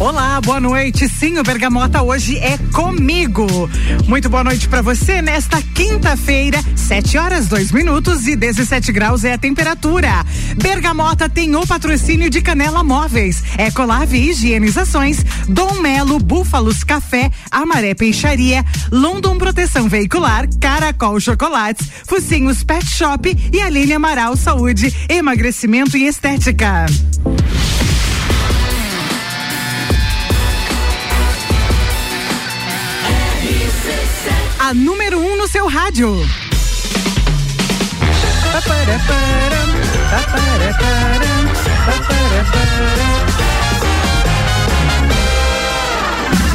Olá, boa noite. Sim, o Bergamota hoje é comigo. Muito boa noite para você nesta quinta-feira, 7 horas, 2 minutos e 17 graus é a temperatura. Bergamota tem o patrocínio de Canela Móveis, Ecolave Higienizações, Dom Melo, Búfalos Café, Amaré Peixaria, London Proteção Veicular, Caracol Chocolates, Focinhos Pet Shop e Aline Amaral Saúde, Emagrecimento e Estética. A número 1 um no seu rádio.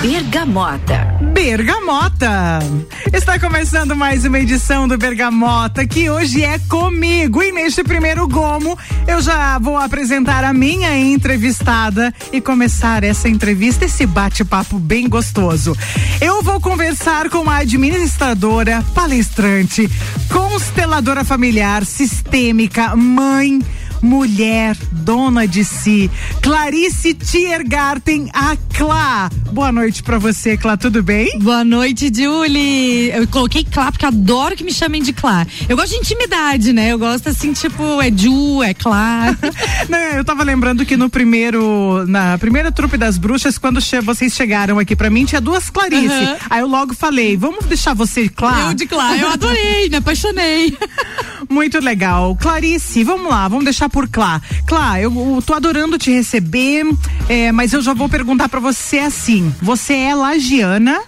Bergamota. Bergamota. Está começando mais uma edição do Bergamota, que hoje é comigo. E neste primeiro gomo, eu já vou apresentar a minha entrevistada e começar essa entrevista, esse bate-papo bem gostoso. Eu vou conversar com a administradora, palestrante, consteladora familiar, sistêmica, mãe mulher, dona de si, Clarice Tiergarten, a Clá. Boa noite para você, Clá, tudo bem? Boa noite, Julie. Eu coloquei Clá porque adoro que me chamem de Clá. Eu gosto de intimidade, né? Eu gosto assim, tipo, é Ju, é Clá. Não, eu tava lembrando que no primeiro, na primeira trupe das bruxas, quando che vocês chegaram aqui para mim, tinha duas Clarice. Uhum. Aí eu logo falei, vamos deixar você Clá? Eu de Clá, eu adorei, me apaixonei. Muito legal. Clarice, vamos lá, vamos deixar por Clá. Clá, eu, eu tô adorando te receber, é, mas eu já vou perguntar para você assim: você é lagiana?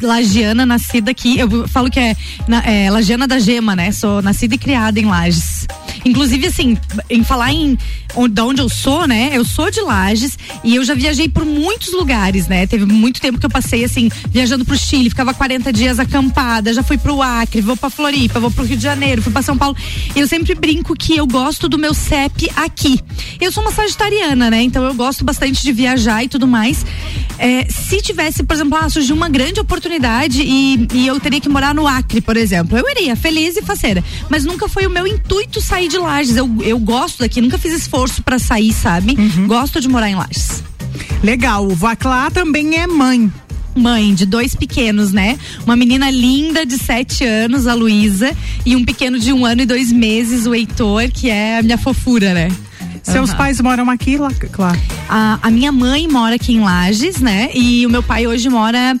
Lagiana, nascida aqui. Eu falo que é, é Lagiana da Gema, né? Sou nascida e criada em Lages. Inclusive, assim, em falar em onde, onde eu sou, né? Eu sou de Lages e eu já viajei por muitos lugares, né? Teve muito tempo que eu passei, assim, viajando pro Chile, ficava 40 dias acampada, já fui pro Acre, vou pra Floripa, vou pro Rio de Janeiro, fui pra São Paulo. Eu sempre brinco que eu gosto do meu CEP aqui. Eu sou uma sagitariana, né? Então eu gosto bastante de viajar e tudo mais. É, se tivesse, por exemplo, ah, surgir uma grande oportunidade e, e eu teria que morar no Acre, por exemplo, eu iria, feliz e faceira. Mas nunca foi o meu intuito sair de de Lages. Eu, eu gosto daqui, nunca fiz esforço para sair, sabe? Uhum. Gosto de morar em Lages. Legal. O Vaclá também é mãe mãe de dois pequenos, né? Uma menina linda de sete anos, a Luísa, e um pequeno de um ano e dois meses, o Heitor, que é a minha fofura, né? Seus uhum. pais moram aqui, lá, claro. A, a minha mãe mora aqui em Lages, né? E o meu pai hoje mora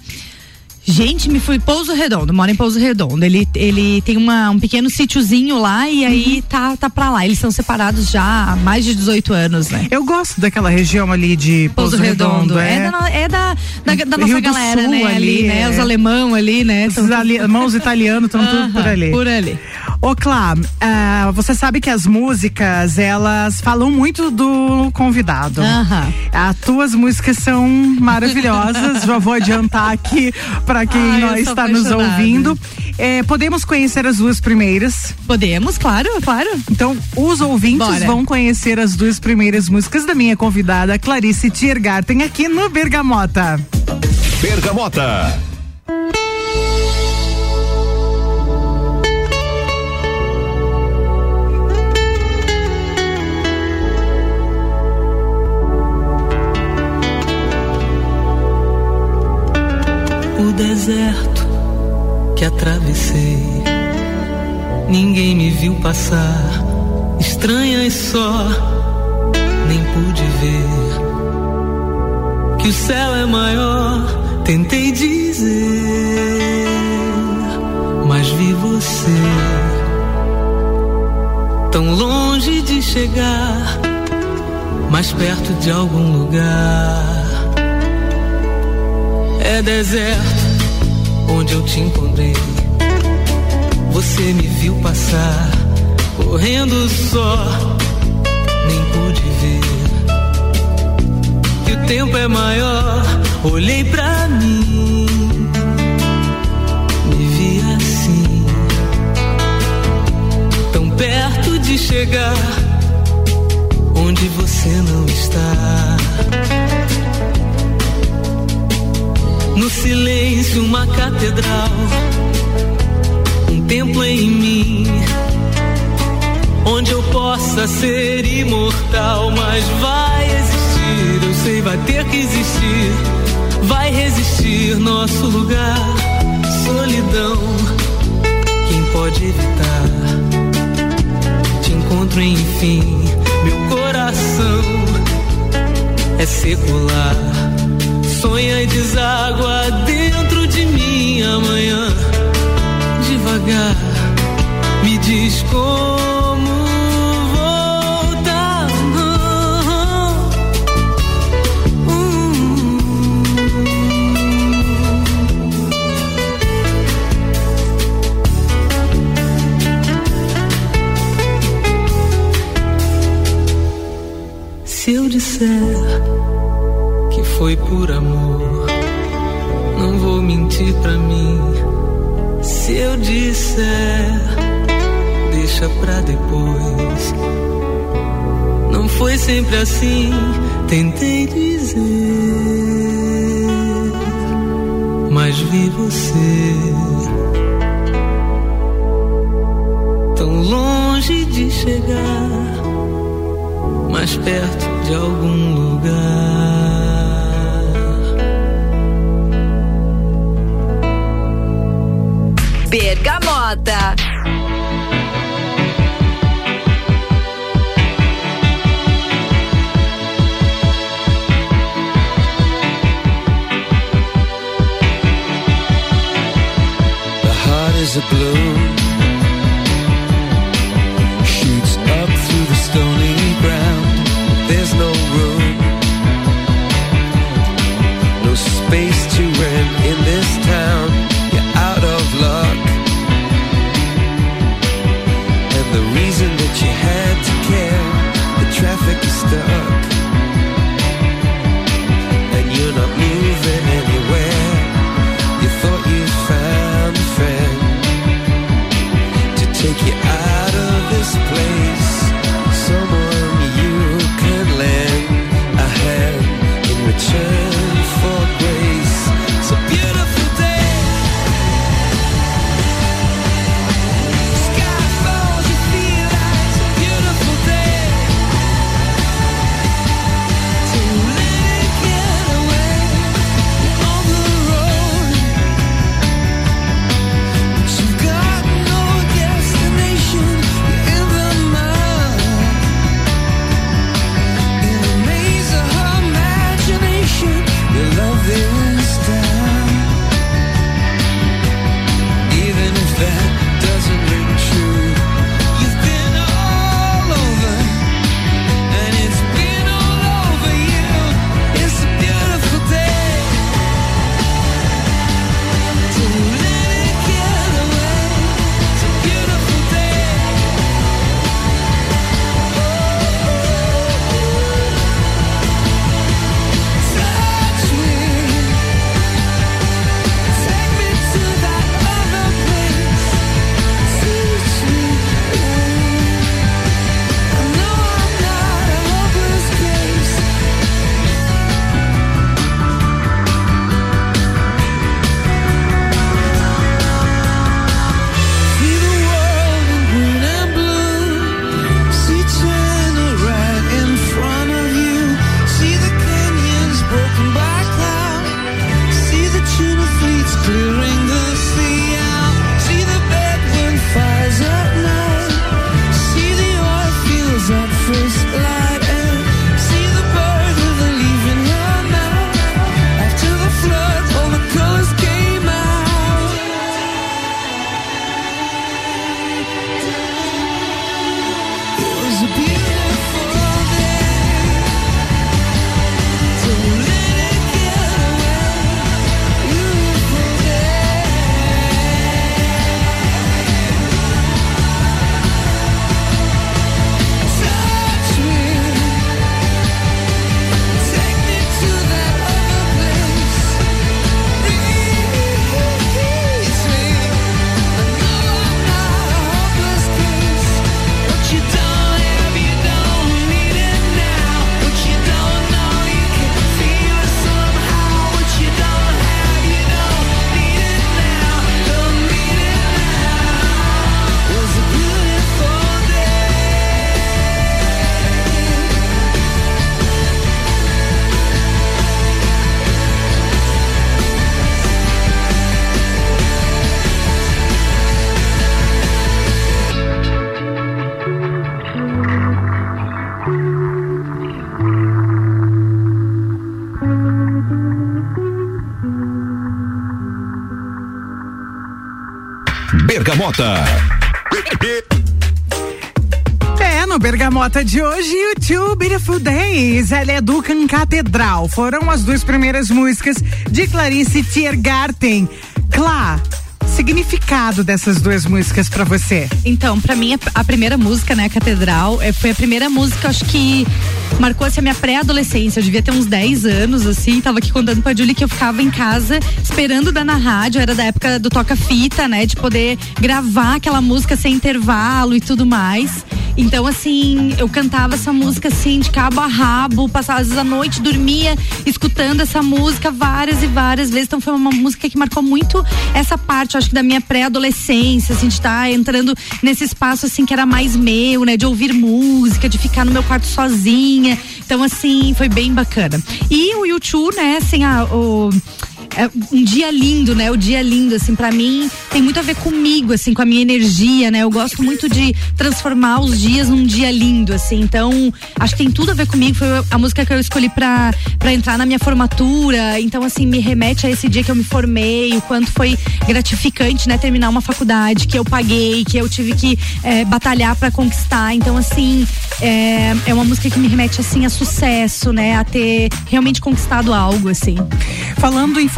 Gente, me fui Pouso Redondo, mora em Pouso Redondo. Ele, ele tem uma, um pequeno sítiozinho lá e aí uhum. tá, tá pra lá. Eles são separados já há mais de 18 anos, né? Eu gosto daquela região ali de Pouso, Pouso Redondo. Redondo. É, é da, é da, da, da nossa galera, Sul, né? Ali, ali né? É. Os alemão ali, né? Os alemãos italianos estão tudo por ali. Por ali. Ô, Clá, uh, você sabe que as músicas, elas falam muito do convidado. Uh -huh. As tuas músicas são maravilhosas. Já vou adiantar aqui para quem Ai, está nos ouvindo. É, podemos conhecer as duas primeiras? Podemos, claro, claro. Então, os ouvintes Bora. vão conhecer as duas primeiras músicas da minha convidada Clarice Tiergarten aqui no Bergamota. Bergamota. O deserto que atravessei. Ninguém me viu passar, estranha e só, nem pude ver que o céu é maior. Tentei dizer, mas vi você tão longe de chegar, mais perto de algum lugar é deserto onde eu te encontrei. Você me viu passar, correndo só, nem pude ver. Que o tempo é maior, olhei pra mim, me vi assim, tão perto de chegar onde você não está. No silêncio, uma catedral, um templo em mim, onde eu possa ser imortal, mas vai existir, eu sei vai ter que existir, vai resistir nosso lugar. Solidão, quem pode evitar? Te encontro enfim, meu coração é secular. Sonha e deságua dentro de mim amanhã. Devagar, me diz como voltar. Se eu disser foi por amor, não vou mentir pra mim. Se eu disser, deixa pra depois. Não foi sempre assim, tentei dizer, mas vi você tão longe de chegar, mais perto de algum lugar. Heart is a balloon. Shoots up through the stony ground. There's no room. No space to rent in this town. she had Bergamota. É, no Bergamota de hoje, YouTube Beautiful Days, ela é do Catedral. Foram as duas primeiras músicas de Clarice Tiergarten. Clá, significado dessas duas músicas pra você? Então, pra mim, a, a primeira música, né, Catedral, é, foi a primeira música, acho que marcou assim, a minha pré-adolescência. Eu devia ter uns 10 anos, assim. Tava aqui contando pra Julie que eu ficava em casa esperando dar na rádio. Era da época do toca-fita, né? De poder gravar aquela música sem intervalo e tudo mais. Então, assim, eu cantava essa música assim, de cabo a rabo, passava às vezes a noite, dormia escutando essa música várias e várias vezes. Então, foi uma música que marcou muito essa parte, acho que da minha pré-adolescência, assim, de estar entrando nesse espaço, assim, que era mais meu, né? De ouvir música, de ficar no meu quarto sozinha. Então, assim, foi bem bacana. E o YouTube, né, assim, a, o é um dia lindo, né? O dia lindo, assim, para mim tem muito a ver comigo, assim, com a minha energia, né? Eu gosto muito de transformar os dias num dia lindo, assim. Então, acho que tem tudo a ver comigo. Foi a música que eu escolhi pra, entrar na minha formatura. Então, assim, me remete a esse dia que eu me formei, o quanto foi gratificante, né? Terminar uma faculdade que eu paguei, que eu tive que é, batalhar para conquistar. Então, assim, é, é uma música que me remete, assim, a sucesso, né? A ter realmente conquistado algo, assim. Falando em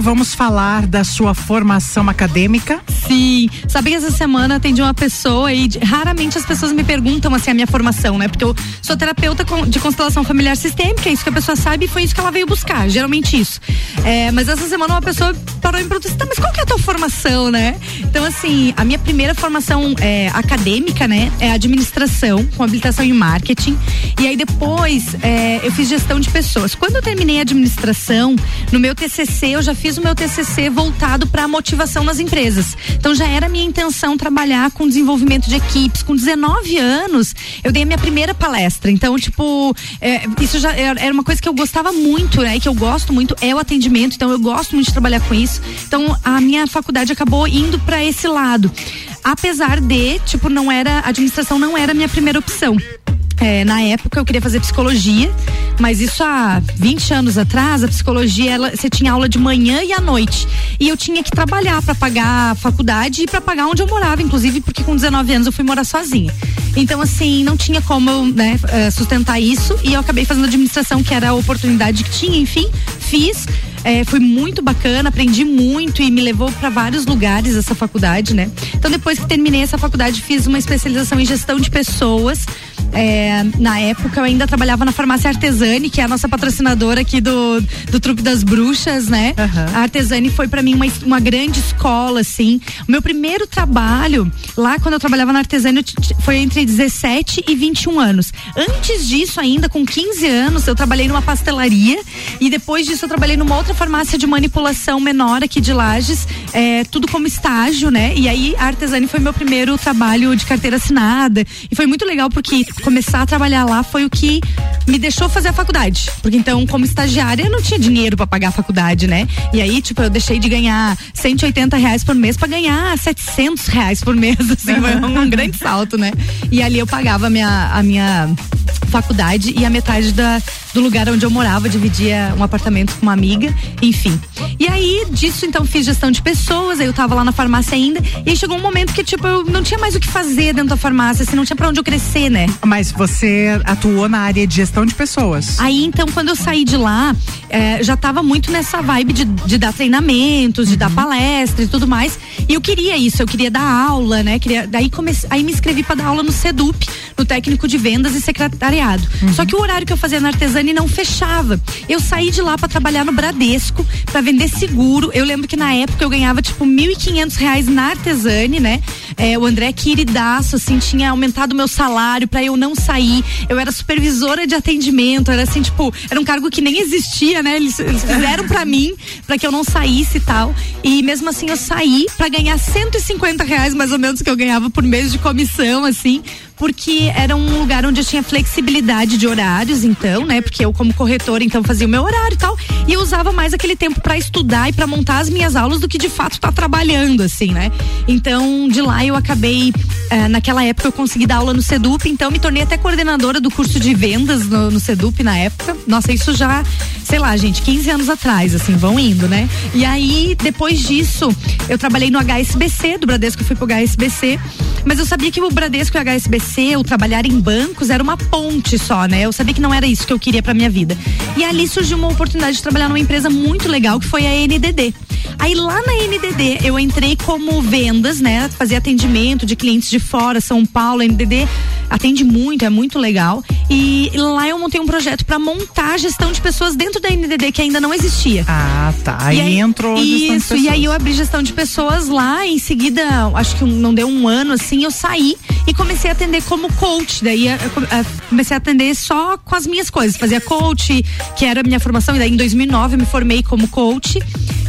vamos falar da sua formação acadêmica. Sim. Sabe que essa semana atendi uma pessoa e raramente as pessoas me perguntam assim a minha formação, né? Porque eu sou terapeuta de constelação familiar sistêmica, é isso que a pessoa sabe e foi isso que ela veio buscar, geralmente isso. É, mas essa semana uma pessoa parou e me perguntou assim, tá, mas qual que é a tua formação, né? Então, assim, a minha primeira formação é, acadêmica, né? É administração, com habilitação em marketing. E aí depois é, eu fiz gestão de pessoas. Quando eu terminei a administração, no meu TCC, eu já fiz o meu TCC voltado para motivação nas empresas. Então já era minha intenção trabalhar com desenvolvimento de equipes. Com 19 anos, eu dei a minha primeira palestra. Então, tipo, é, isso já era era uma coisa que eu gostava muito, né? E que eu gosto muito é o atendimento. Então, eu gosto muito de trabalhar com isso. Então, a minha faculdade acabou indo para esse lado. Apesar de, tipo, não era a administração não era a minha primeira opção. É, na época eu queria fazer psicologia, mas isso há 20 anos atrás, a psicologia ela, você tinha aula de manhã e à noite. E eu tinha que trabalhar para pagar a faculdade e para pagar onde eu morava, inclusive porque com 19 anos eu fui morar sozinha. Então, assim, não tinha como né, eh, sustentar isso e eu acabei fazendo administração, que era a oportunidade que tinha, enfim, fiz. É, foi muito bacana, aprendi muito e me levou para vários lugares essa faculdade, né? Então, depois que terminei essa faculdade, fiz uma especialização em gestão de pessoas. É, na época eu ainda trabalhava na farmácia Artesani, que é a nossa patrocinadora aqui do, do Trupe das Bruxas, né? Aham. A Artesani foi para mim uma, uma grande escola, assim. O meu primeiro trabalho, lá quando eu trabalhava na Artesani, foi entre 17 e 21 anos. Antes disso, ainda, com 15 anos, eu trabalhei numa pastelaria e depois disso eu trabalhei numa outra farmácia de manipulação menor aqui de Lages, é, tudo como estágio, né? E aí a Artesani foi meu primeiro trabalho de carteira assinada. E foi muito legal porque começar a trabalhar lá foi o que me deixou fazer a faculdade. Porque então, como estagiária, eu não tinha dinheiro pra pagar a faculdade, né? E aí, tipo, eu deixei de ganhar 180 reais por mês pra ganhar 700 reais por mês, assim, foi um, um grande salto, né? E ali eu pagava a minha, a minha faculdade e a metade da, do lugar onde eu morava, dividia um apartamento com uma amiga, enfim. E aí, disso, então, fiz gestão de pessoas, aí eu tava lá na farmácia ainda, e aí chegou um momento que, tipo, eu não tinha mais o que fazer dentro da farmácia, assim, não tinha pra onde eu crescer, né? Mas você atuou na área de gestão de pessoas. Aí então, quando eu saí de lá, eh, já tava muito nessa vibe de, de dar treinamentos, de dar palestra e tudo mais. E eu queria isso, eu queria dar aula, né? Queria, daí comecei, aí me inscrevi para dar aula no Sedup, no técnico de vendas e secretariado. Só que o horário que eu fazia na Artesani não fechava. Eu saí de lá para trabalhar no Bradesco, para vender seguro. Eu lembro que na época eu ganhava tipo 1.500 reais na Artesani, né? Eh, o André queridaço, assim, tinha aumentado o meu salário para eu não sair. Eu era supervisora de atendimento, era assim, tipo, era um cargo que nem existia, né? Eles, eles fizeram para mim, para que eu não saísse e tal. E mesmo assim eu saí para ganhar 150 reais mais ou menos que eu ganhava por mês de comissão, assim. Porque era um lugar onde eu tinha flexibilidade de horários, então, né? Porque eu, como corretora, então fazia o meu horário e tal. E eu usava mais aquele tempo para estudar e para montar as minhas aulas do que de fato estar trabalhando, assim, né? Então, de lá eu acabei. eh, naquela época eu consegui dar aula no Sedup, então me tornei até coordenadora do curso de vendas no, no Sedup na época. Nossa, isso já sei lá, gente, 15 anos atrás, assim, vão indo, né? E aí, depois disso, eu trabalhei no HSBC, do Bradesco eu fui pro HSBC, mas eu sabia que o Bradesco e o HSBC, o trabalhar em bancos, era uma ponte só, né? Eu sabia que não era isso que eu queria pra minha vida. E ali surgiu uma oportunidade de trabalhar numa empresa muito legal, que foi a NDD. Aí lá na NDD eu entrei como vendas, né? Fazia atendimento de clientes de fora, São Paulo, NDD atende muito, é muito legal. E lá eu montei um projeto para montar a gestão de pessoas dentro da NDD que ainda não existia. Ah, tá. Aí, E entrou a gestão Isso, e aí eu abri gestão de pessoas lá, em seguida, acho que não deu um ano assim, eu saí e comecei a atender como coach. Daí eu co- eh, comecei a atender só com as minhas coisas. Fazia coach, que era a minha formação, e daí em 2009 eu me formei como coach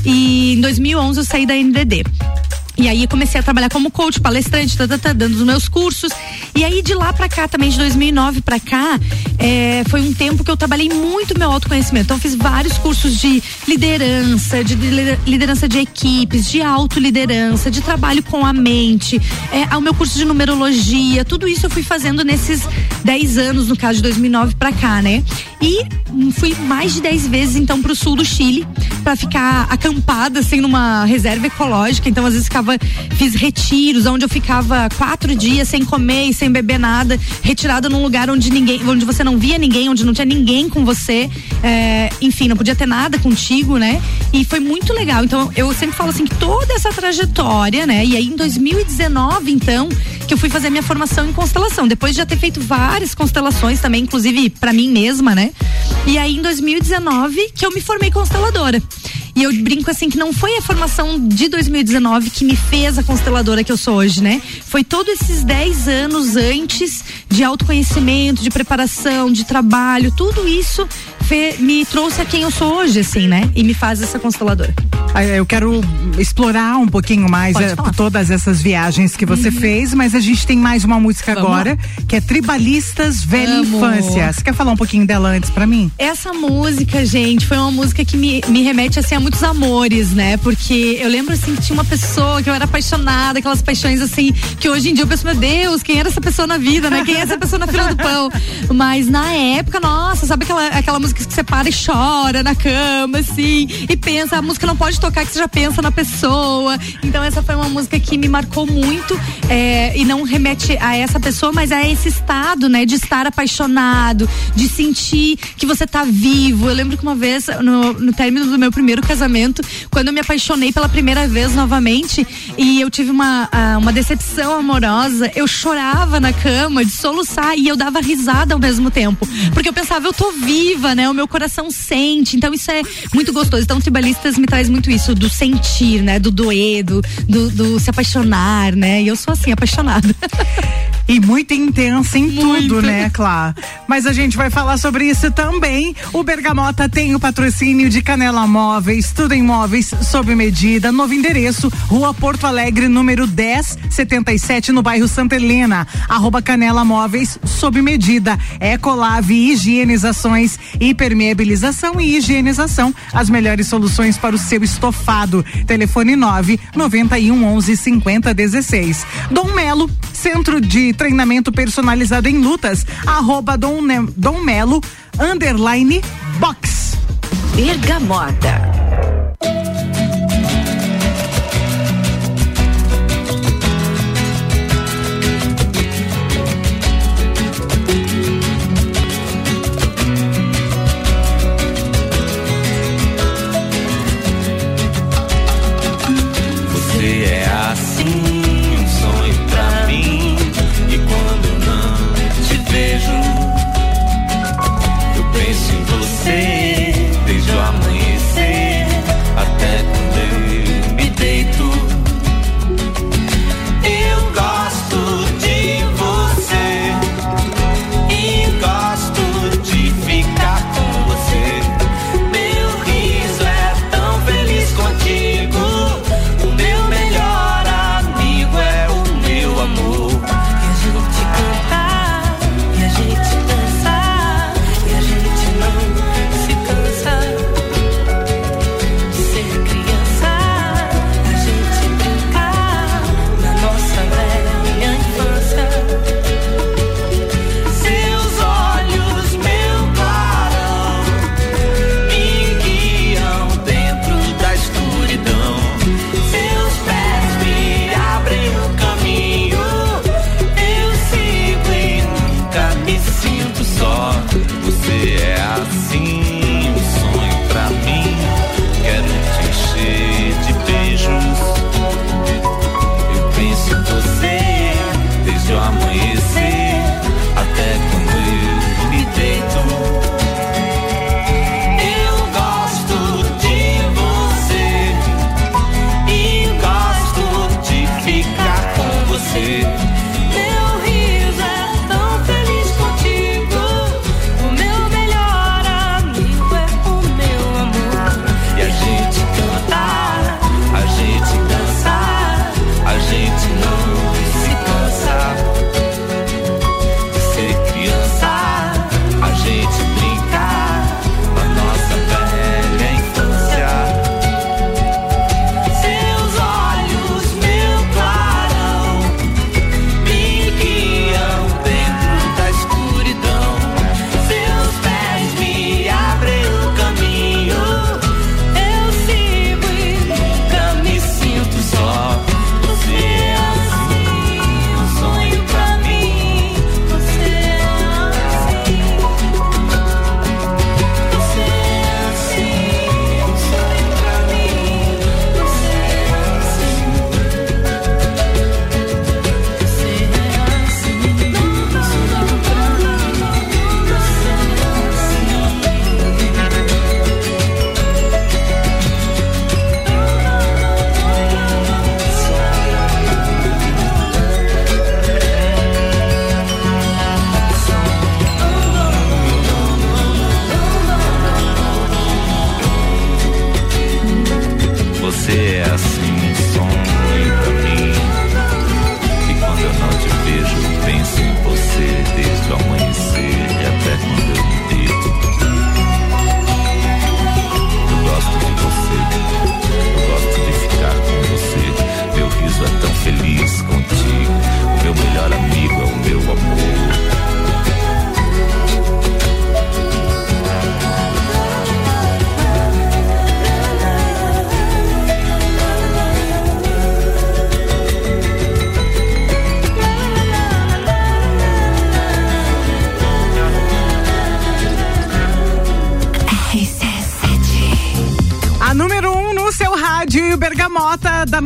e em 2011 eu saí da NDD. E aí comecei a trabalhar como coach, palestrante, tá, tá, tá, dando os meus cursos. E aí de lá pra cá, também de 2009 pra cá, é, foi um tempo que eu trabalhei muito meu autoconhecimento. Então fiz vários cursos de liderança, de lider- liderança de equipes, de autoliderança, de trabalho com a mente, é, o meu curso de numerologia, tudo isso eu fui fazendo nesses 10 anos, no caso de 2009 pra cá, né? E fui mais de 10 vezes então pro sul do Chile pra ficar acampada assim numa reserva ecológica. Então às vezes ficava fiz retiros onde eu ficava quatro dias sem comer e sem beber nada, retirada num lugar onde ninguém, onde você não via ninguém, onde não tinha ninguém com você, é, enfim, não podia ter nada contigo, né? E foi muito legal. Então eu sempre falo assim que toda essa trajetória, né? E aí em 2019 então que eu fui fazer minha formação em constelação, depois de já ter feito várias constelações também, inclusive pra mim mesma, né? E aí em 2019 que eu me formei consteladora. E eu brinco assim que não foi a formação de 2019 que me fez a consteladora que eu sou hoje, né? Foi todos esses 10 anos antes de autoconhecimento, de preparação, de trabalho, tudo isso me trouxe a quem eu sou hoje, assim, né? E me faz essa consteladora. Ah, Eu quero explorar um pouquinho mais eh. Uhum. todas essas viagens que você fez, mas a gente tem mais uma música Vamos agora, que é Tribalistas Velha Amo. Infância. Você quer falar um pouquinho dela antes pra mim? Essa música, gente, foi uma música que me, me remete assim a muitos amores, né? Porque eu lembro assim que tinha uma pessoa que eu era apaixonada, aquelas paixões assim, que hoje em dia eu penso, meu Deus, quem era essa pessoa na vida, né? Quem é essa pessoa na fila do pão? Mas na época, nossa, sabe aquela, aquela música que você para e chora na cama, assim, e pensa, a música não pode tocar que você já pensa na pessoa. Então essa foi uma música que me marcou muito é, e não remete a essa pessoa, mas a esse estado, né? De estar apaixonado, de sentir que você tá vivo. Eu lembro que uma vez, no, no término do meu primeiro casamento, quando eu me apaixonei pela primeira vez novamente e eu tive uma, uma decepção amorosa, eu chorava na cama de soluçar e eu dava risada ao mesmo tempo. Porque eu pensava, eu tô viva, né? O meu coração sente. Então isso é muito gostoso. Então, Tribalistas me traz muito isso, do sentir, né? Do doer, do, do, do se apaixonar, né? E eu sou assim, apaixonada. E muito intensa em Muito. tudo, né, Clá? Mas a gente vai falar sobre isso também. O Bergamota tem o patrocínio de Canela Móveis, tudo em móveis sob medida. Novo endereço, Rua Porto Alegre, número 1077, no bairro Santa Helena. Arroba Canela Móveis sob medida. Ecolave, higienizações, hipermeabilização e higienização. As melhores soluções para o seu estofado. Telefone 9 91 11 50 16. Dom Melo, Centro de Treinamento Personalizado em Lutas. Arroba Dom, Ne- Dom Melo, underline box. Bergamota.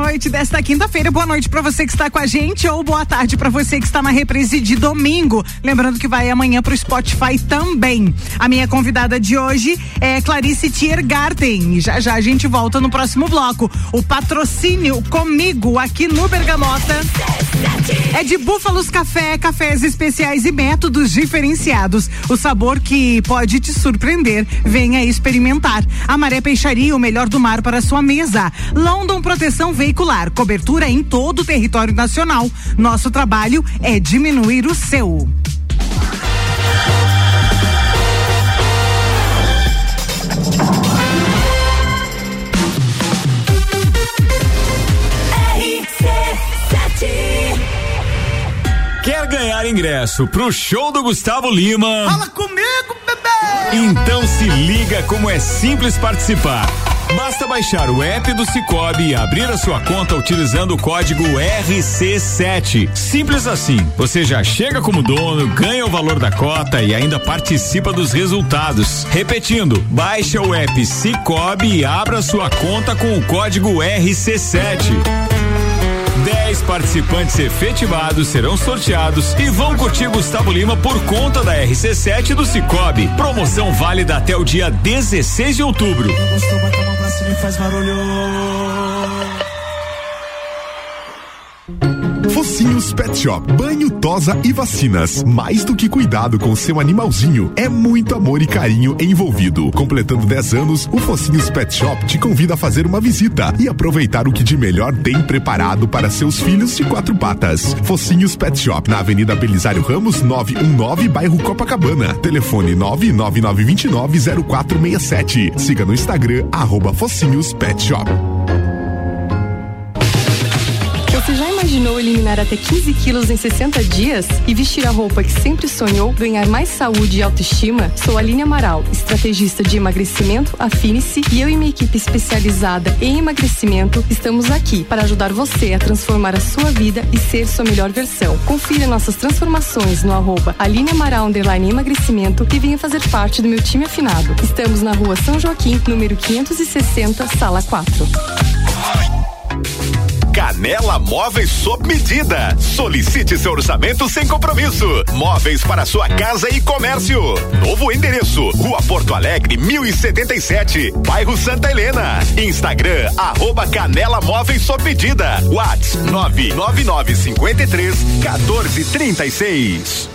Noite desta quinta-feira. Boa noite pra você que está com a gente ou boa tarde pra você que está na reprise de domingo. Lembrando que vai amanhã pro Spotify também. A minha convidada de hoje é Clarice Tiergarten. E já já a gente volta no próximo bloco. O patrocínio comigo aqui no Bergamota é de Búfalos Café, cafés especiais e métodos diferenciados. O sabor que pode te surpreender. Venha experimentar. A Maré Peixaria, o melhor do mar para sua mesa. London Proteção Veicular, cobertura em todo o território nacional. Nosso trabalho é diminuir o seu. Ganhar ingresso pro show do Gustavo Lima? Fala comigo, bebê! Então se liga como é simples participar. Basta baixar o app do Cicobi e abrir a sua conta utilizando o código RC7. Simples assim. Você já chega como dono, ganha o valor da cota e ainda participa dos resultados. Repetindo, baixa o app Cicobi e abra sua conta com o código RC7. 10 participantes efetivados serão sorteados e vão curtir Gustavo Lima por conta da RC7 do Cicobi. Promoção válida até o dia 16 de outubro. Gostou. Focinhos Pet Shop, banho, tosa e vacinas. Mais do que cuidado com seu animalzinho, é muito amor e carinho envolvido. Completando 10 anos, o Focinhos Pet Shop te convida a fazer uma visita e aproveitar o que de melhor tem preparado para seus filhos de quatro patas. Focinhos Pet Shop, na Avenida Belisário Ramos, 919, bairro Copacabana. Telefone 999290467. Siga no Instagram, arroba Focinhos Pet Shop. Imaginou eliminar até 15 quilos em 60 dias e vestir a roupa que sempre sonhou, ganhar mais saúde e autoestima? Sou Aline Amaral, estrategista de emagrecimento, afine-se e eu e minha equipe especializada em emagrecimento estamos aqui para ajudar você a transformar a sua vida e ser sua melhor versão. Confira nossas transformações no arroba Aline Amaral Underline Emagrecimento e venha fazer parte do meu time afinado. Estamos na rua São Joaquim, número 560, sala 4. Canela Móveis sob medida. Solicite seu orçamento sem compromisso. Móveis para sua casa e comércio. Novo endereço: Rua Porto Alegre, 1077, bairro Santa Helena. Instagram, arroba Canela Móveis sob medida. Whats 99953 1436.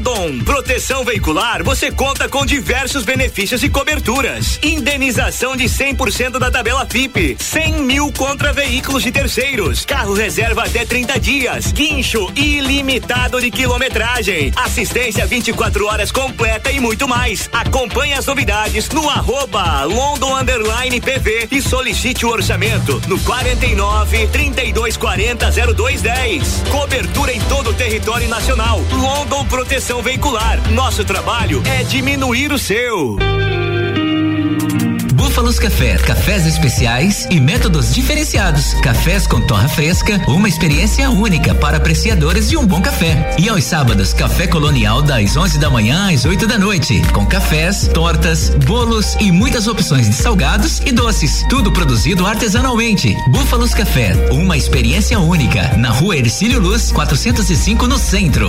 London Proteção Veicular, você conta com diversos benefícios e coberturas. Indenização de 100% da tabela FIP, 100 mil contra veículos de terceiros, carro reserva até 30 dias, guincho ilimitado de quilometragem, assistência 24 horas completa e muito mais. Acompanhe as novidades no arroba London Underline PV e solicite o orçamento no 49 3240 0210. Cobertura em todo o território nacional. London Proteção Veicular. Nosso trabalho é diminuir o seu. Búfalos Café, cafés especiais e métodos diferenciados. Cafés com torra fresca, uma experiência única para apreciadores de um bom café. E aos sábados, café colonial das 11 da manhã às 8 da noite, com cafés, tortas, bolos e muitas opções de salgados e doces. Tudo produzido artesanalmente. Búfalos Café, uma experiência única. Na rua Ercílio Luz, 405 no centro.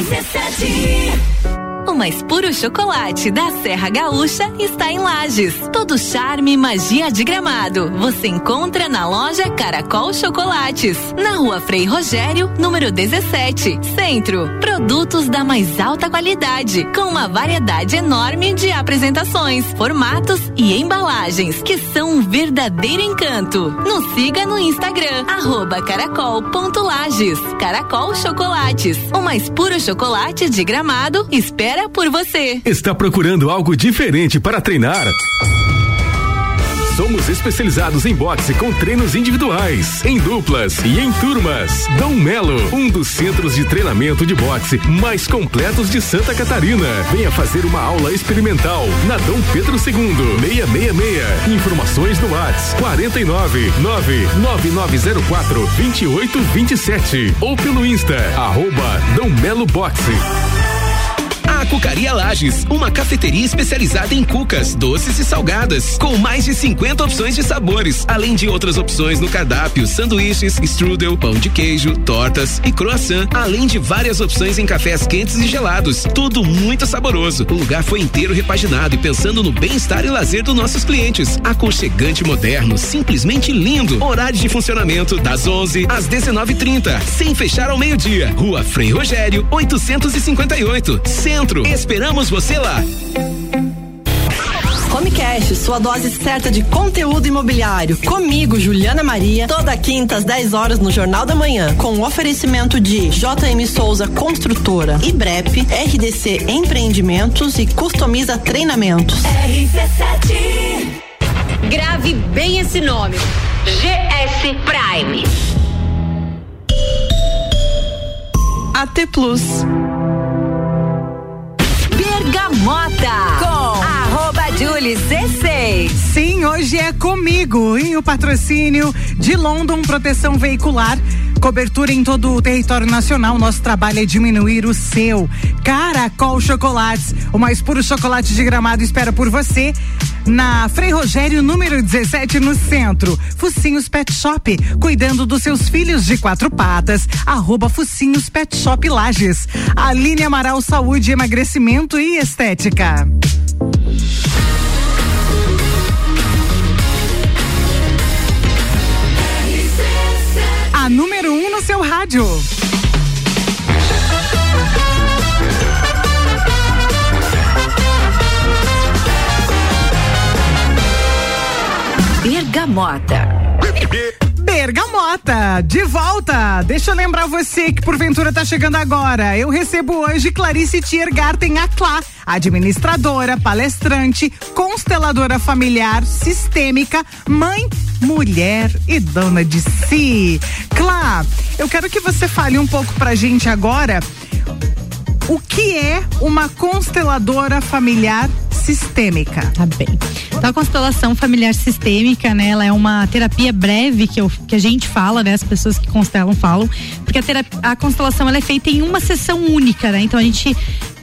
RC7 o mais puro chocolate da Serra Gaúcha está em Lages. Todo charme e magia de gramado. Você encontra na loja Caracol Chocolates. Na rua Frei Rogério, número 17. Centro. Produtos da mais alta qualidade. Com uma variedade enorme de apresentações, formatos e embalagens. Que são um verdadeiro encanto. Nos siga no Instagram. Caracol.lages. Caracol Chocolates. O mais puro chocolate de gramado espera por você. Está procurando algo diferente para treinar? Somos especializados em boxe com treinos individuais, em duplas e em turmas. Dom Melo, um dos centros de treinamento de boxe mais completos de Santa Catarina. Venha fazer uma aula experimental na Dom Pedro II, 666. Informações no WhatsApp 49 99904 2827 ou pelo Insta arroba Dom Melo Boxe. A Cucaria Lages, uma cafeteria especializada em cucas, doces e salgadas, com mais de 50 opções de sabores, além de outras opções no cardápio, sanduíches, strudel, pão de queijo, tortas e croissant, além de várias opções em cafés quentes e gelados, tudo muito saboroso. O lugar foi inteiro repaginado e pensando no bem-estar e lazer dos nossos clientes. Aconchegante moderno, simplesmente lindo. Horário de funcionamento das 11 às 19:30, sem fechar ao meio-dia. Rua Frei Rogério, 858, Centro. Esperamos você lá. Homecast, sua dose certa de conteúdo imobiliário. Comigo, Juliana Maria, toda quinta às 10 horas no Jornal da Manhã, com o oferecimento de JM Souza Construtora, IBREP, RDC Empreendimentos e Customiza Treinamentos. RC7. Grave bem esse nome. GS Prime. AT Plus. Hoje é comigo e o patrocínio de London Proteção Veicular. Cobertura em todo o território nacional. Nosso trabalho é diminuir o seu. Caracol Chocolates, o mais puro chocolate de gramado espera por você na Frei Rogério, número 17, no centro. Focinhos Pet Shop, cuidando dos seus filhos de quatro patas. Arroba Focinhos Pet Shop Lages. Aline Amaral Saúde, Emagrecimento e Estética. A número 1 um no seu rádio. Bergamota. Bergamota, de volta. Deixa eu lembrar você que porventura tá chegando agora. Eu recebo hoje Clarice Tiergarten Aclá, administradora, palestrante, consteladora familiar, sistêmica, mãe, mulher e dona de si. Clá, eu quero que você fale um pouco pra gente agora o que é uma consteladora familiar sistêmica. Tá bem. Então, a constelação familiar sistêmica, né? Ela é uma terapia breve que, eu, que a gente fala, né? As pessoas que constelam falam, porque a, terapia, a constelação ela é feita em uma sessão única, né? Então a gente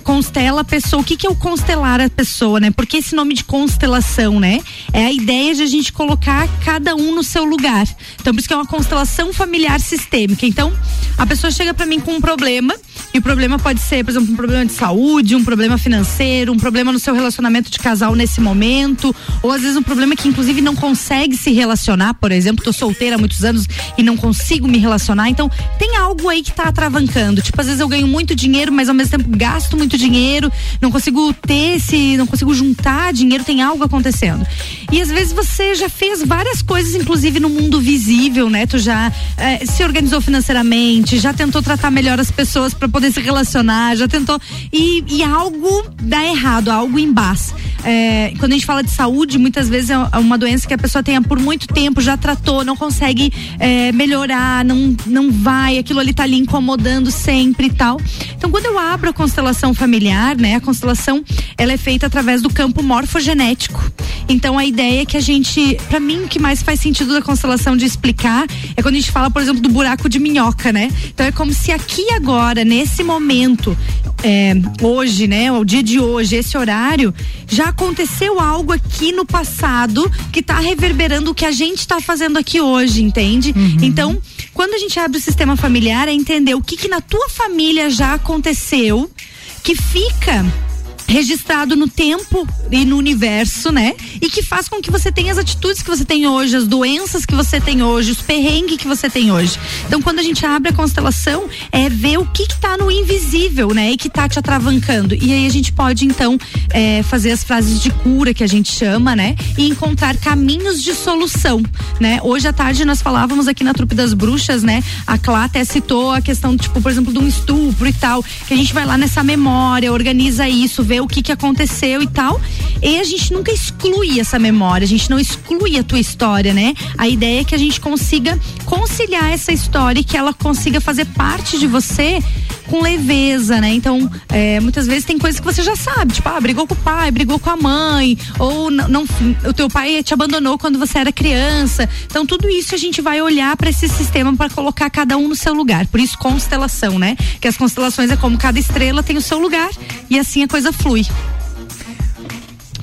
constela a pessoa. O que, que é o constelar a pessoa, né? Porque esse nome de constelação, né? É a ideia de a gente colocar cada um no seu lugar. Então, por isso que é uma constelação familiar sistêmica. Então, a pessoa chega para mim com um problema, e o problema pode ser, por exemplo, um problema de saúde, um problema financeiro, um problema no seu relacionamento de casal nesse momento, ou às vezes um problema que inclusive não consegue se relacionar, por exemplo, tô solteira há muitos anos e não consigo me relacionar. Então, tem algo aí que tá atravancando. Tipo, às vezes eu ganho muito dinheiro, mas ao mesmo tempo gasto muito dinheiro, não consigo ter esse, não consigo juntar dinheiro, tem algo acontecendo. E às vezes você já fez várias coisas, inclusive no mundo visível, né? Tu já eh, se organizou financeiramente, já tentou tratar melhor as pessoas para poder se relacionar, já tentou. E, e algo dá errado, algo embaça. É, quando a gente fala de saúde, muitas vezes é uma doença que a pessoa tenha por muito tempo, já tratou, não consegue é, melhorar, não, não vai, aquilo ali tá ali incomodando sempre e tal. Então, quando eu abro a constelação familiar, né, a constelação ela é feita através do campo morfogenético. Então, a ideia é que a gente, para mim, o que mais faz sentido da constelação de explicar é quando a gente fala, por exemplo, do buraco de minhoca, né? Então, é como se aqui agora, nesse momento, é, hoje, né, o dia de hoje, esse horário, já aconteceu algo aqui no passado que tá reverberando o que a gente tá fazendo aqui hoje, entende? Então, quando a gente abre o sistema familiar, é entender o que que na tua família já aconteceu que fica registrado no tempo e no universo, né? E que faz com que você tenha as atitudes que você tem hoje, as doenças que você tem hoje, os perrengues que você tem hoje. Então, quando a gente abre a constelação, é ver o que que tá no invisível, né? E que tá te atravancando. E aí a gente pode, então, é, fazer as frases de cura que a gente chama, né? E encontrar caminhos de solução, né? Hoje à tarde nós falávamos aqui na Trupe das Bruxas, né? A Clá até citou a questão, tipo, por exemplo, de um estupro e tal, que a gente vai lá nessa memória, organiza isso, vê o que que aconteceu e tal. E a gente nunca exclui essa memória, a gente não exclui a tua história, né? A ideia é que a gente consiga conciliar essa história e que ela consiga fazer parte de você com leveza, né? Então, é, muitas vezes tem coisas que você já sabe, tipo, ah, brigou com o pai, brigou com a mãe, ou não, não o teu pai te abandonou quando você era criança. Então, tudo isso a gente vai olhar para esse sistema para colocar cada um no seu lugar. Por isso, constelação, né? Que as constelações é como cada estrela tem o seu lugar e assim a coisa flui. flui.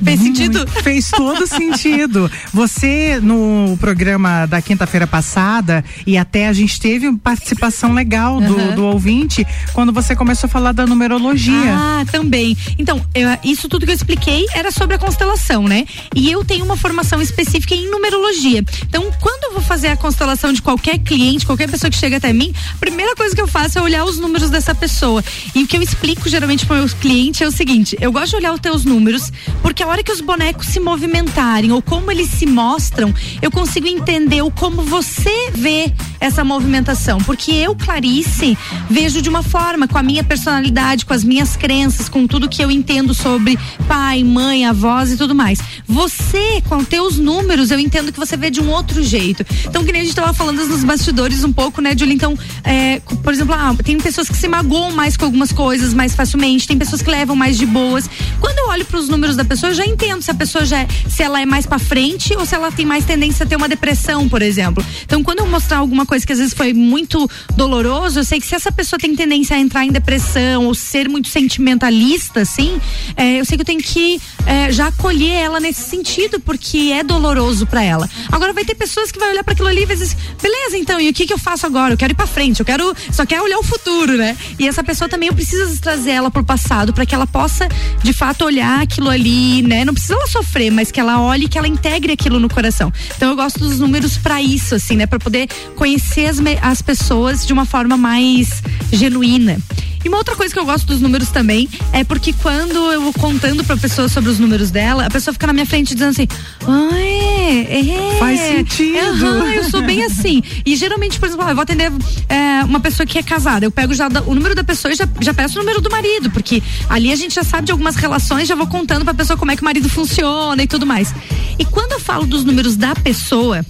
Fez sentido? Fez todo sentido. Você, no programa da quinta-feira passada, e até a gente teve participação legal do, Aham. do ouvinte, quando você começou a falar da numerologia. Ah, também. Então, eu- isso tudo que eu expliquei era sobre a constelação, né? E eu tenho uma formação específica em numerologia. Então, quando eu vou fazer a constelação de qualquer cliente, qualquer pessoa que chega até mim, a primeira coisa que eu faço é olhar os números dessa pessoa. E o que eu explico geralmente para meus clientes é o seguinte: eu gosto de olhar os teus números, porque a hora que os bonecos se movimentarem ou como eles se mostram, eu consigo entender o como você vê essa movimentação. Porque eu, Clarice, vejo de uma forma, com a minha personalidade, com as minhas crenças, com tudo que eu entendo sobre pai, mãe, avós e tudo mais. Você, com teus números, eu entendo que você vê de um outro jeito. Então, que nem a gente tava falando nos bastidores um pouco, né, Julie? Então, é, por exemplo, ah, tem pessoas que se magoam mais com algumas coisas mais facilmente, tem pessoas que levam mais de boas. Quando eu olho para os números da pessoa, já entendo se a pessoa já é, se ela é mais para frente ou se ela tem mais tendência a ter uma depressão, por exemplo. Então, quando eu mostrar alguma coisa que às vezes foi muito doloroso, eu sei que se essa pessoa tem tendência a entrar em depressão ou ser muito sentimentalista, assim, é, eu sei que eu tenho que é, já acolher ela nesse sentido, porque é doloroso para ela. Agora vai ter pessoas que vai olhar para aquilo ali e vai dizer, assim, beleza, então, e o que que eu faço agora? Eu quero ir para frente, eu quero, só quero olhar o futuro, né? E essa pessoa também eu preciso trazer ela pro passado para que ela possa, de fato, olhar aquilo ali, né? Não precisa ela sofrer, mas que ela olhe e que ela integre aquilo no coração. Então eu gosto dos números para isso, assim, né? Para poder conhecer as, as pessoas de uma forma mais genuína. E uma outra coisa que eu gosto dos números também é porque quando eu vou contando pra pessoa sobre os números dela, a pessoa fica na minha frente dizendo assim: ah, é. Faz sentido." Aham, eu sou bem assim. E geralmente, por exemplo, ah, eu vou atender é, uma pessoa que é casada. Eu pego já o número da pessoa e já, já peço o número do marido, porque ali a gente já sabe de algumas relações, já vou contando pra pessoa como é que o marido funciona e tudo mais. E quando eu falo dos números da pessoa,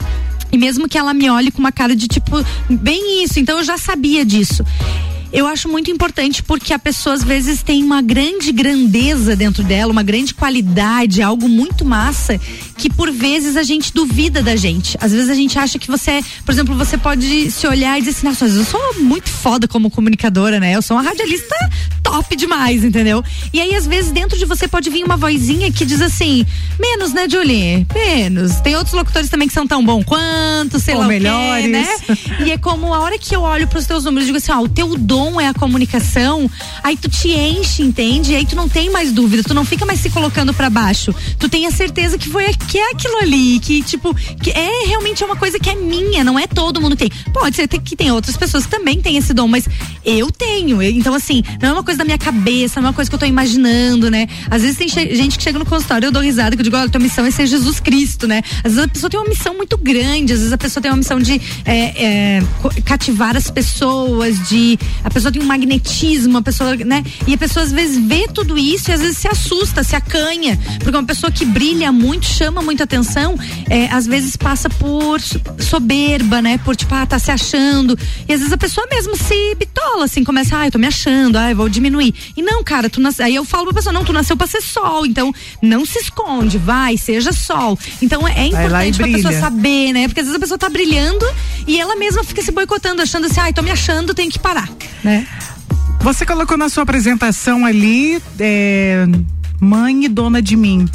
e mesmo que ela me olhe com uma cara de tipo, bem isso, então eu já sabia disso. Eu acho muito importante porque a pessoa às vezes tem uma grande grandeza dentro dela, uma grande qualidade, algo muito massa, que por vezes a gente duvida da gente. Às vezes a gente acha que você, é, por exemplo, você pode se olhar e dizer assim, nossa, eu sou muito foda como comunicadora, né? Eu sou uma radialista top demais, entendeu? E aí, às vezes, dentro de você pode vir uma vozinha que diz assim, menos, né, Julie? Menos. Tem outros locutores também que são tão bom quanto, sei Ou lá o quê, melhores. né? E é como a hora que eu olho pros teus números e digo assim, ó, o teu dom é a comunicação, aí tu te enche, entende? E aí tu não tem mais dúvida, tu não fica mais se colocando pra baixo. Tu tem a certeza que foi que é aquilo ali, que tipo, que é realmente uma coisa que é minha, não é todo mundo tem. Pode ser que tem outras pessoas que também têm esse dom, mas eu tenho. Então assim, não é uma coisa da minha cabeça, não é uma coisa que eu tô imaginando, né? Às vezes tem gente que chega no consultório, eu dou risada, que eu digo, olha, tua missão é ser Jesus Cristo, né? Às vezes a pessoa tem uma missão muito grande, às vezes a pessoa tem uma missão de é, é, cativar as pessoas, de a pessoa tem um magnetismo, a pessoa, né? E a pessoa às vezes vê tudo isso e às vezes se assusta, se acanha, porque uma pessoa que brilha muito, chama muita atenção, é, às vezes passa por so- soberba, né? Por tipo, ah, tá se achando. E às vezes a pessoa mesmo se bitola, assim, começa, ah, eu tô me achando, ah, eu vou diminuir. E não, cara, tu nas... aí eu falo pra pessoa, não, tu nasceu pra ser sol, então não se esconde, vai, seja sol. Então é importante pra pessoa saber, né? Porque às vezes a pessoa tá brilhando e ela mesma fica se boicotando, achando assim, ai, tô me achando, tenho que parar, né? Você colocou na sua apresentação ali, é, mãe e dona de mim.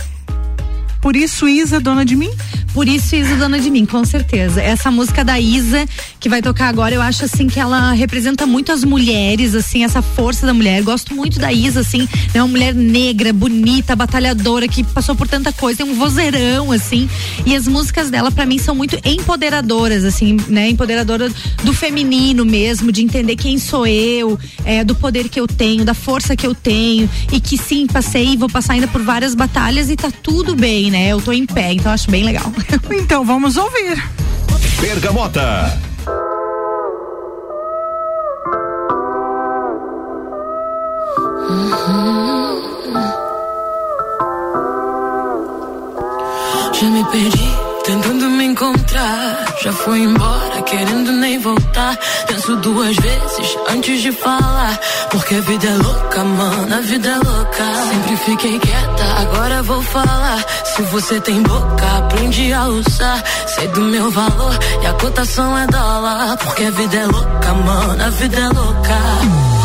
Por isso, Isa, dona de mim? Por isso, Isa, dona de mim, com certeza. Essa música da Isa, que vai tocar agora, eu acho assim que ela representa muito as mulheres, assim, essa força da mulher. Gosto muito da Isa, assim, é uma mulher negra, bonita, batalhadora, que passou por tanta coisa, tem um vozeirão, assim. E as músicas dela, pra mim, são muito empoderadoras, assim, né? Empoderadoras do feminino mesmo, de entender quem sou eu, é, do poder que eu tenho, da força que eu tenho. E que sim, passei e vou passar ainda por várias batalhas e tá tudo bem, né? Eu tô em pé, então acho bem legal. Então vamos ouvir. Bergamota. Já me perdi, tentando me encontrar. Já fui embora, querendo nem voltar. Penso duas vezes antes de falar. Porque a vida é louca, mano, a vida é louca. Sempre fiquei quieta, agora vou falar. Se você tem boca, aprende a usar. Sei do meu valor e a cotação é dólar. Porque a vida é louca, mano, a vida é louca.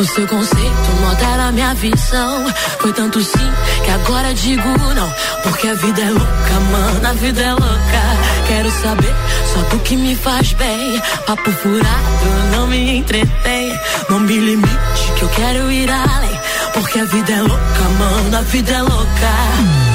O seu conceito não altera a minha visão. Foi tanto sim que agora digo não. Porque a vida é louca, mano, a vida é louca. quero saber só do que me faz bem. Papo furado, não me entretém. Não me limite que eu quero ir além. Porque a vida é louca, mano, a vida é louca.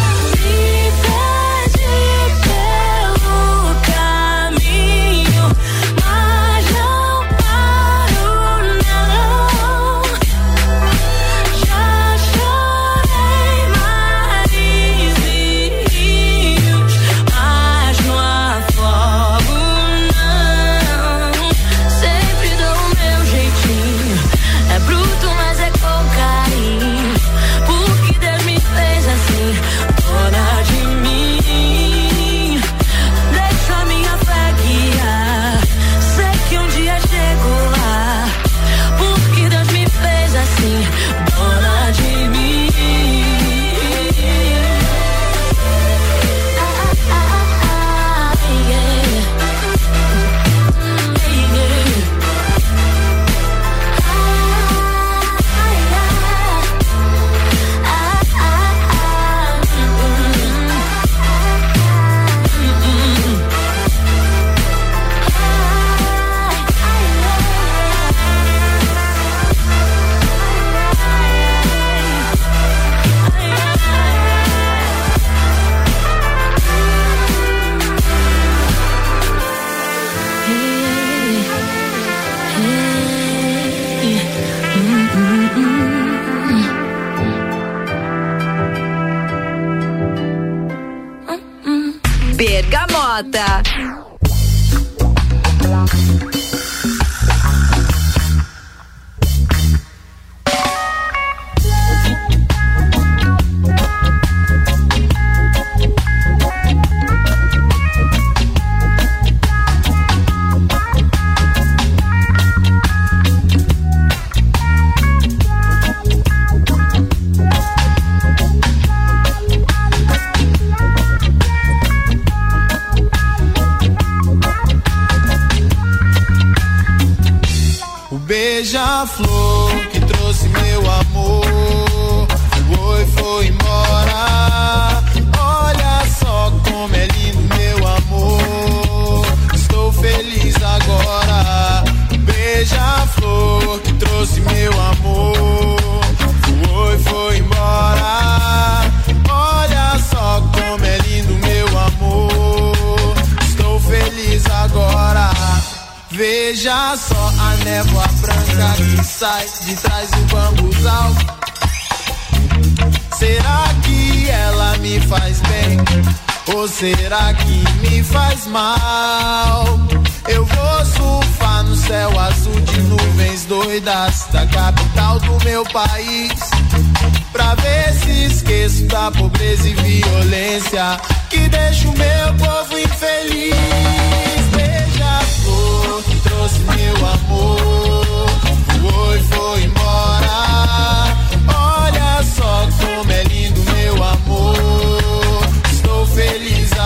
Será que me faz mal? Eu vou surfar no céu azul de nuvens doidas da capital do meu país. Pra ver se esqueço da pobreza e violência que deixa o meu povo infeliz. Beija-flor que trouxe meu amor, foi, foi embora.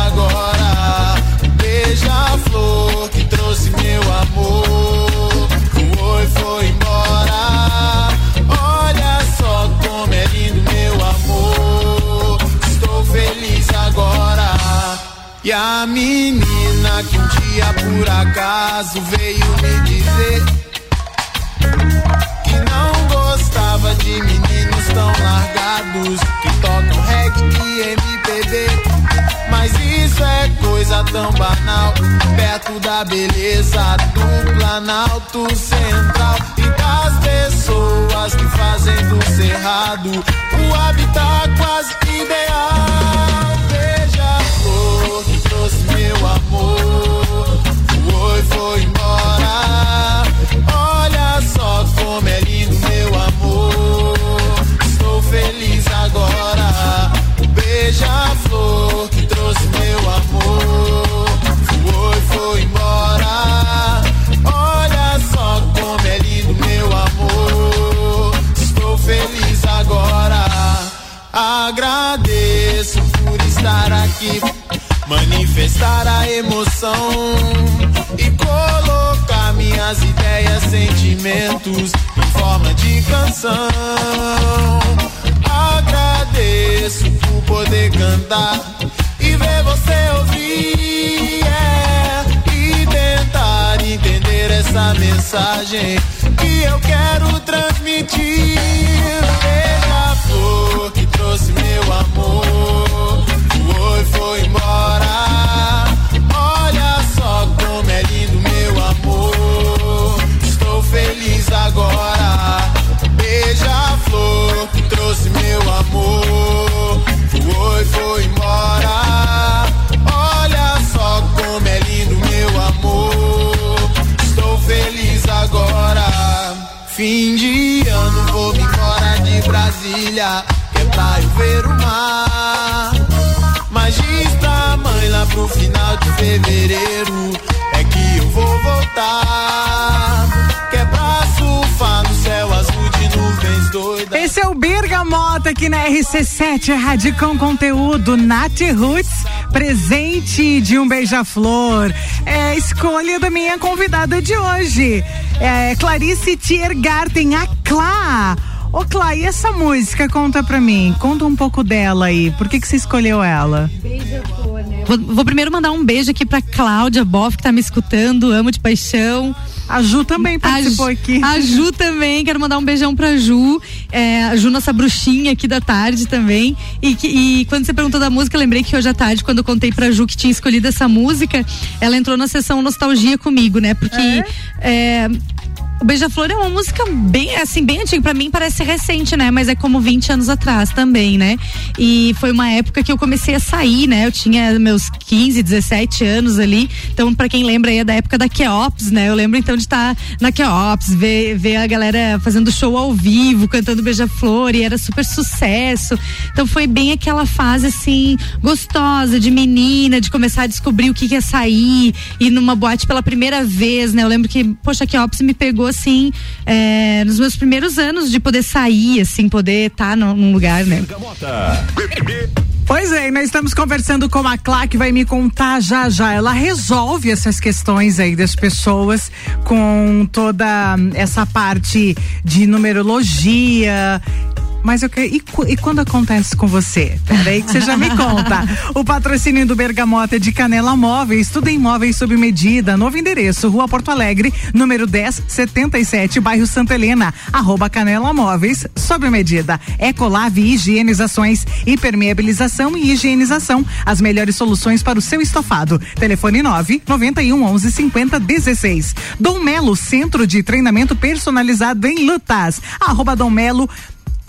Agora. Beija-flor que trouxe meu amor, foi, foi embora. Olha só como é lindo meu amor. Estou feliz agora. E a menina que um dia por acaso veio me dizer tão banal, perto da beleza do Planalto Central e das pessoas que fazem do cerrado o habitat quase ideal. Beija-flor que trouxe meu amor, foi, foi embora. Olha só como é lindo meu amor. Estou feliz agora. Beija-flor Agradeço por estar aqui, manifestar a emoção e colocar minhas ideias, sentimentos em forma de canção. Agradeço por poder cantar e ver você ouvir é, e tentar entender essa mensagem que eu quero transmitir. Amor, De ano, vou me de Brasília. Que é pra eu ver o mar. Mas diz pra mãe lá pro final de fevereiro. É que eu vou voltar. É. Esse é o Bergamota aqui na RC7, Rádio com conteúdo Nath Roots, presente de um beija-flor. É a escolha da minha convidada de hoje. É Clarice Tiergarten, a Clá. Ô Clá, e essa música? Conta pra mim. Conta um pouco dela aí. Por que, que você escolheu ela? Vou, vou primeiro mandar um beijo aqui pra Cláudia Boff, que tá me escutando, amo de paixão. A Ju também participou a, aqui. A Ju também, quero mandar um beijão pra Ju. É, a Ju, nossa bruxinha aqui da tarde também. E, que, e quando você perguntou da música, eu lembrei que hoje à tarde, quando eu contei pra Ju que tinha escolhido essa música, ela entrou na sessão Nostalgia comigo, né? Porque. É, o Beija-Flor é uma música bem, assim, bem antiga. Pra mim parece recente, né? Mas é como 20 anos atrás também, né? E foi uma época que eu comecei a sair, né? Eu tinha meus 15, 17 anos ali. Então, pra quem lembra aí, é da época da Keops, né? Eu lembro então de estar na Keops, ver, ver a galera fazendo show ao vivo, cantando Beija-Flor, e era super sucesso. Então, foi bem aquela fase, assim, gostosa, de menina, de começar a descobrir o que, que é sair, ir numa boate pela primeira vez, né? Eu lembro que, poxa, a Keops me pegou assim, é, nos meus primeiros anos de poder sair, assim, poder estar num, num lugar, né? Pois é, nós estamos conversando com a Clá que vai me contar já já. Ela resolve essas questões aí das pessoas com toda essa parte de numerologia. Mas eu quero. E, e quando acontece com você? Peraí que você já me conta. O patrocínio do Bergamota é de Canela Móveis, tudo em móveis sob medida. Novo endereço, Rua Porto Alegre, número 1077, bairro Santa Helena. Arroba Canela Móveis, sob medida. Ecolave Higienizações, hipermeabilização e higienização. As melhores soluções para o seu estofado. Telefone 9 91 11 50 16. Dom Melo, centro de treinamento personalizado em lutas. Arroba Dom Melo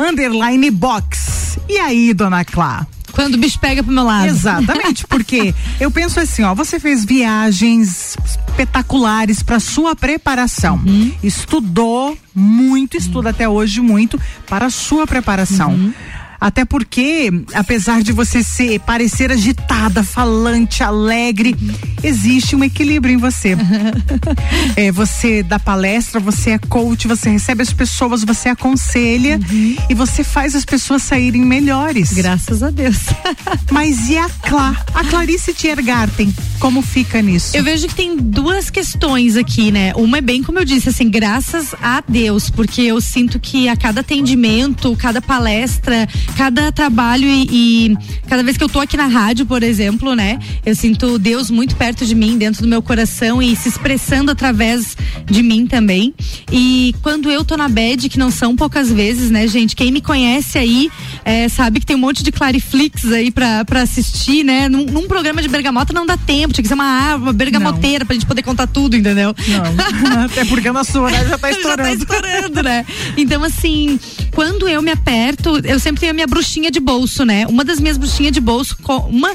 underline box. E aí, dona Clá? Quando o bicho pega pro meu lado. Exatamente, porque eu penso assim, ó, você fez viagens espetaculares para sua preparação. Estudou muito, estuda até hoje muito para a sua preparação. Até porque, apesar de você ser parecer agitada, falante, alegre, existe um equilíbrio em você. É, você dá palestra, você é coach, você recebe as pessoas, você aconselha e você faz as pessoas saírem melhores. Graças a Deus. Mas e a Clá? A Clarice Tiergarten, como fica nisso? Eu vejo que tem duas questões aqui, né? Uma é bem como eu disse, assim, graças a Deus, porque eu sinto que a cada atendimento, cada palestra, cada trabalho e, e cada vez que eu tô aqui na rádio, por exemplo, né? Eu sinto Deus muito perto de mim, dentro do meu coração e se expressando através de mim também. E quando eu tô na bed, que não são poucas vezes, né, gente? Quem me conhece aí é, sabe que tem um monte de Clariflix aí pra, pra assistir, né? Num, num programa de bergamota não dá tempo, tinha que ser uma árvore, uma bergamoteira pra gente poder contar tudo, entendeu? Não, até porque a nossa horário já tá já estourando. tá estourando, né? Então, assim, quando eu me aperto, eu sempre tenho a minha bruxinha de bolso, né? Uma das minhas bruxinhas de bolso, uma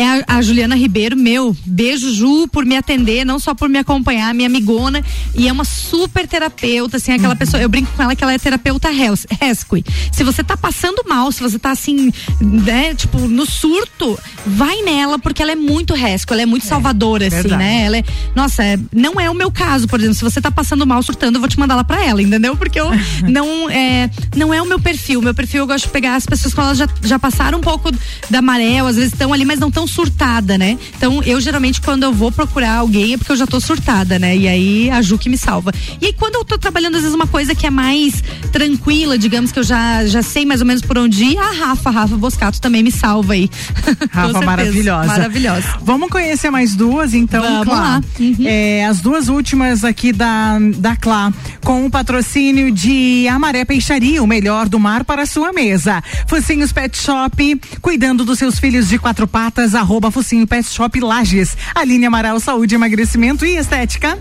é a, a Juliana Ribeiro, meu, beijo Ju por me atender, não só por me acompanhar, minha amigona, e é uma super terapeuta, assim, aquela pessoa, eu brinco com ela que ela é terapeuta res- rescue. Se você tá passando mal, se você tá assim, né, tipo, no surto, vai nela, porque ela é muito rescue, ela é muito salvadora, assim, verdade. né? Ela é, nossa, é- não é o meu caso, por exemplo, se você tá passando mal, surtando, eu vou te mandar lá pra ela, entendeu? Porque eu não é, não é o meu perfil. Meu perfil eu gosto de pegar as pessoas que elas já, já passaram um pouco da maré, às vezes estão ali, mas não estão surtada, né? Então, eu geralmente, quando eu vou procurar alguém, é porque eu já tô surtada, né? E aí a Ju que me salva. E aí, quando eu tô trabalhando, às vezes, uma coisa que é mais tranquila, digamos que eu já, já sei mais ou menos por onde ir, a Rafa, Rafa Boscato também me salva aí. Rafa maravilhosa. Maravilhosa. Vamos conhecer mais duas, então, Vamos Clá. lá. É, as duas últimas aqui da, da Clá, com o patrocínio de Amaré Peixaria, o melhor do mar para a sua mesa. Focinhos Pet Shop, cuidando dos seus filhos de quatro patas, arroba Focinho Pet Shop Lages. Aline Amaral, saúde, emagrecimento e estética.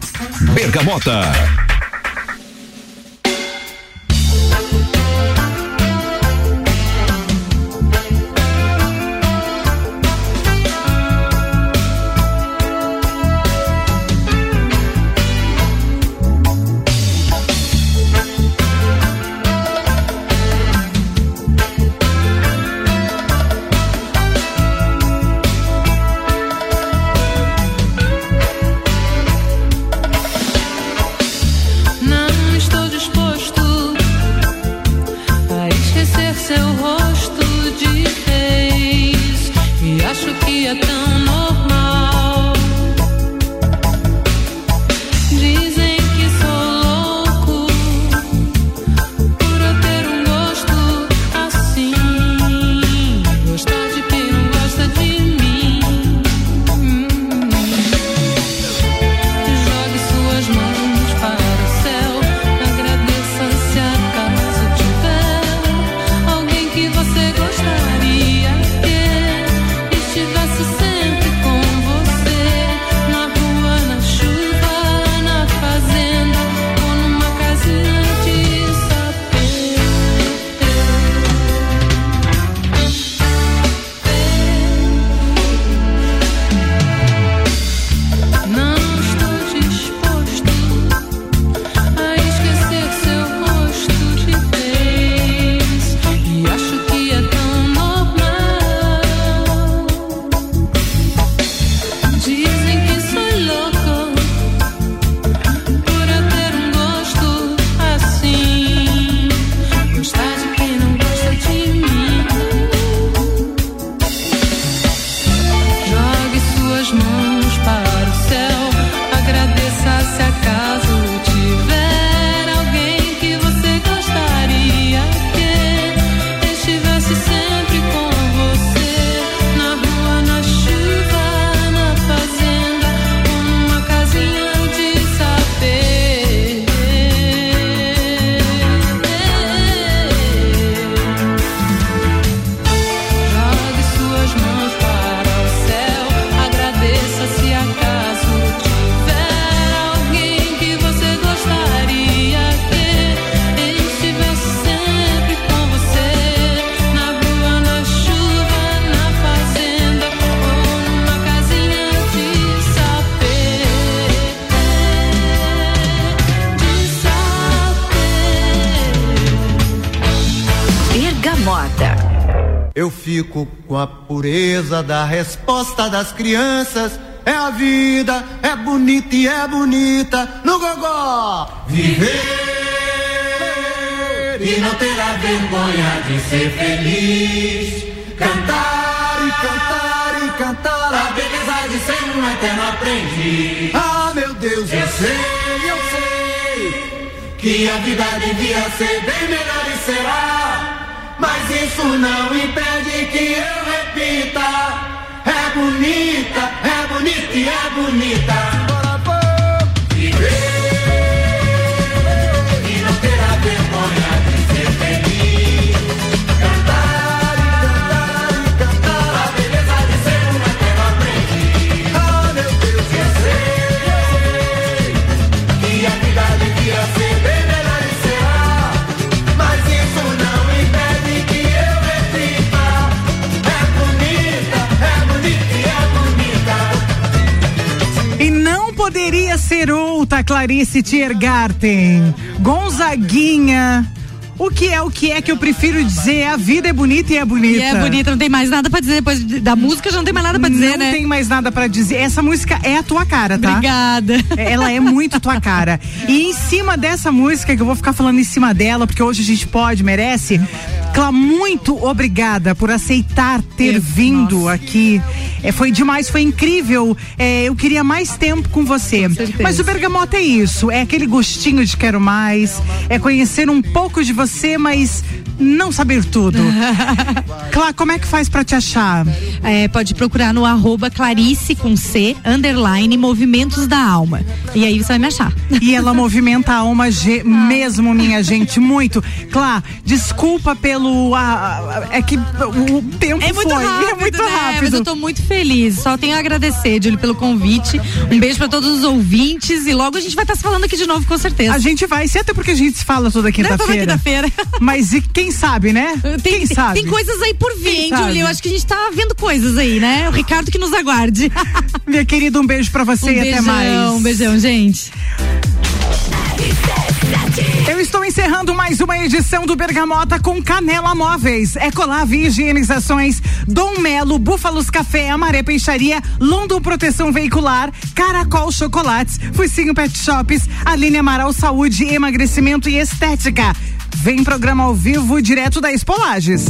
Bergamota. Seu rosto de vez. E acho que é tão fico com a pureza da resposta das crianças. É a vida, é bonita e é bonita no gogó. Viver e não ter a vergonha de ser feliz. Cantar e cantar e cantar a beleza de ser um eterno aprendiz. Ah, meu Deus, eu sei, eu sei que a vida devia ser bem melhor e será. Mas isso não impede que eu repita. É bonita, é bonita e é bonita. Ser outra Clarice Tiergarten. Gonzaguinha. O que é o que é que eu prefiro dizer? A vida é bonita e é bonita. E é bonita, não tem mais nada pra dizer depois de- da música, já não tem mais nada pra dizer, não né? tem mais nada pra dizer. Essa música é a tua cara, tá? Obrigada. Ela é muito tua cara. E em cima dessa música, que eu vou ficar falando em cima dela, porque hoje a gente pode, merece. Clá, muito obrigada por aceitar ter vindo aqui. É, foi demais, foi incrível. É, eu queria mais tempo com você. Mas o Bergamota é isso, é aquele gostinho de quero mais, é conhecer um pouco de você, mas não saber tudo. Clá, como é que faz pra te achar? É, pode procurar no arroba Clarice com C, underline, movimentos da alma. E aí você vai me achar. E ela movimenta a alma ge- mesmo, minha gente, muito. Clá, desculpa pelo. Ah, é que o tempo É muito foi. rápido, é muito né? rápido. Mas eu tô muito feliz. Só tenho a agradecer, Júlio, pelo convite. Um beijo pra todos os ouvintes e logo a gente vai estar se falando aqui de novo, com certeza. A gente vai, se até porque a gente se fala toda Não, toda quinta-feira. quinta-feira. Mas e quem sabe, né? Tem, quem sabe? tem coisas aí por vir, hein? Júlio? Eu acho que a gente tá vendo coisas aí, né? O Ricardo que nos aguarde. Minha querida, um beijo pra você um e beijão, até mais. Um beijão, gente. Eu estou encerrando mais uma edição do Bergamota com Canela Móveis, Ecolave Higienizações, Dom Melo, Búfalos Café, Amaré Peixaria, London Proteção Veicular, Caracol Chocolates, Focinho Pet Shops, Aline Amaral Saúde, Emagrecimento e Estética. Vem programa ao vivo direto da Espolages.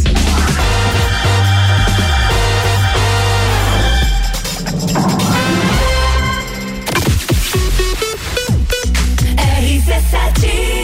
RC7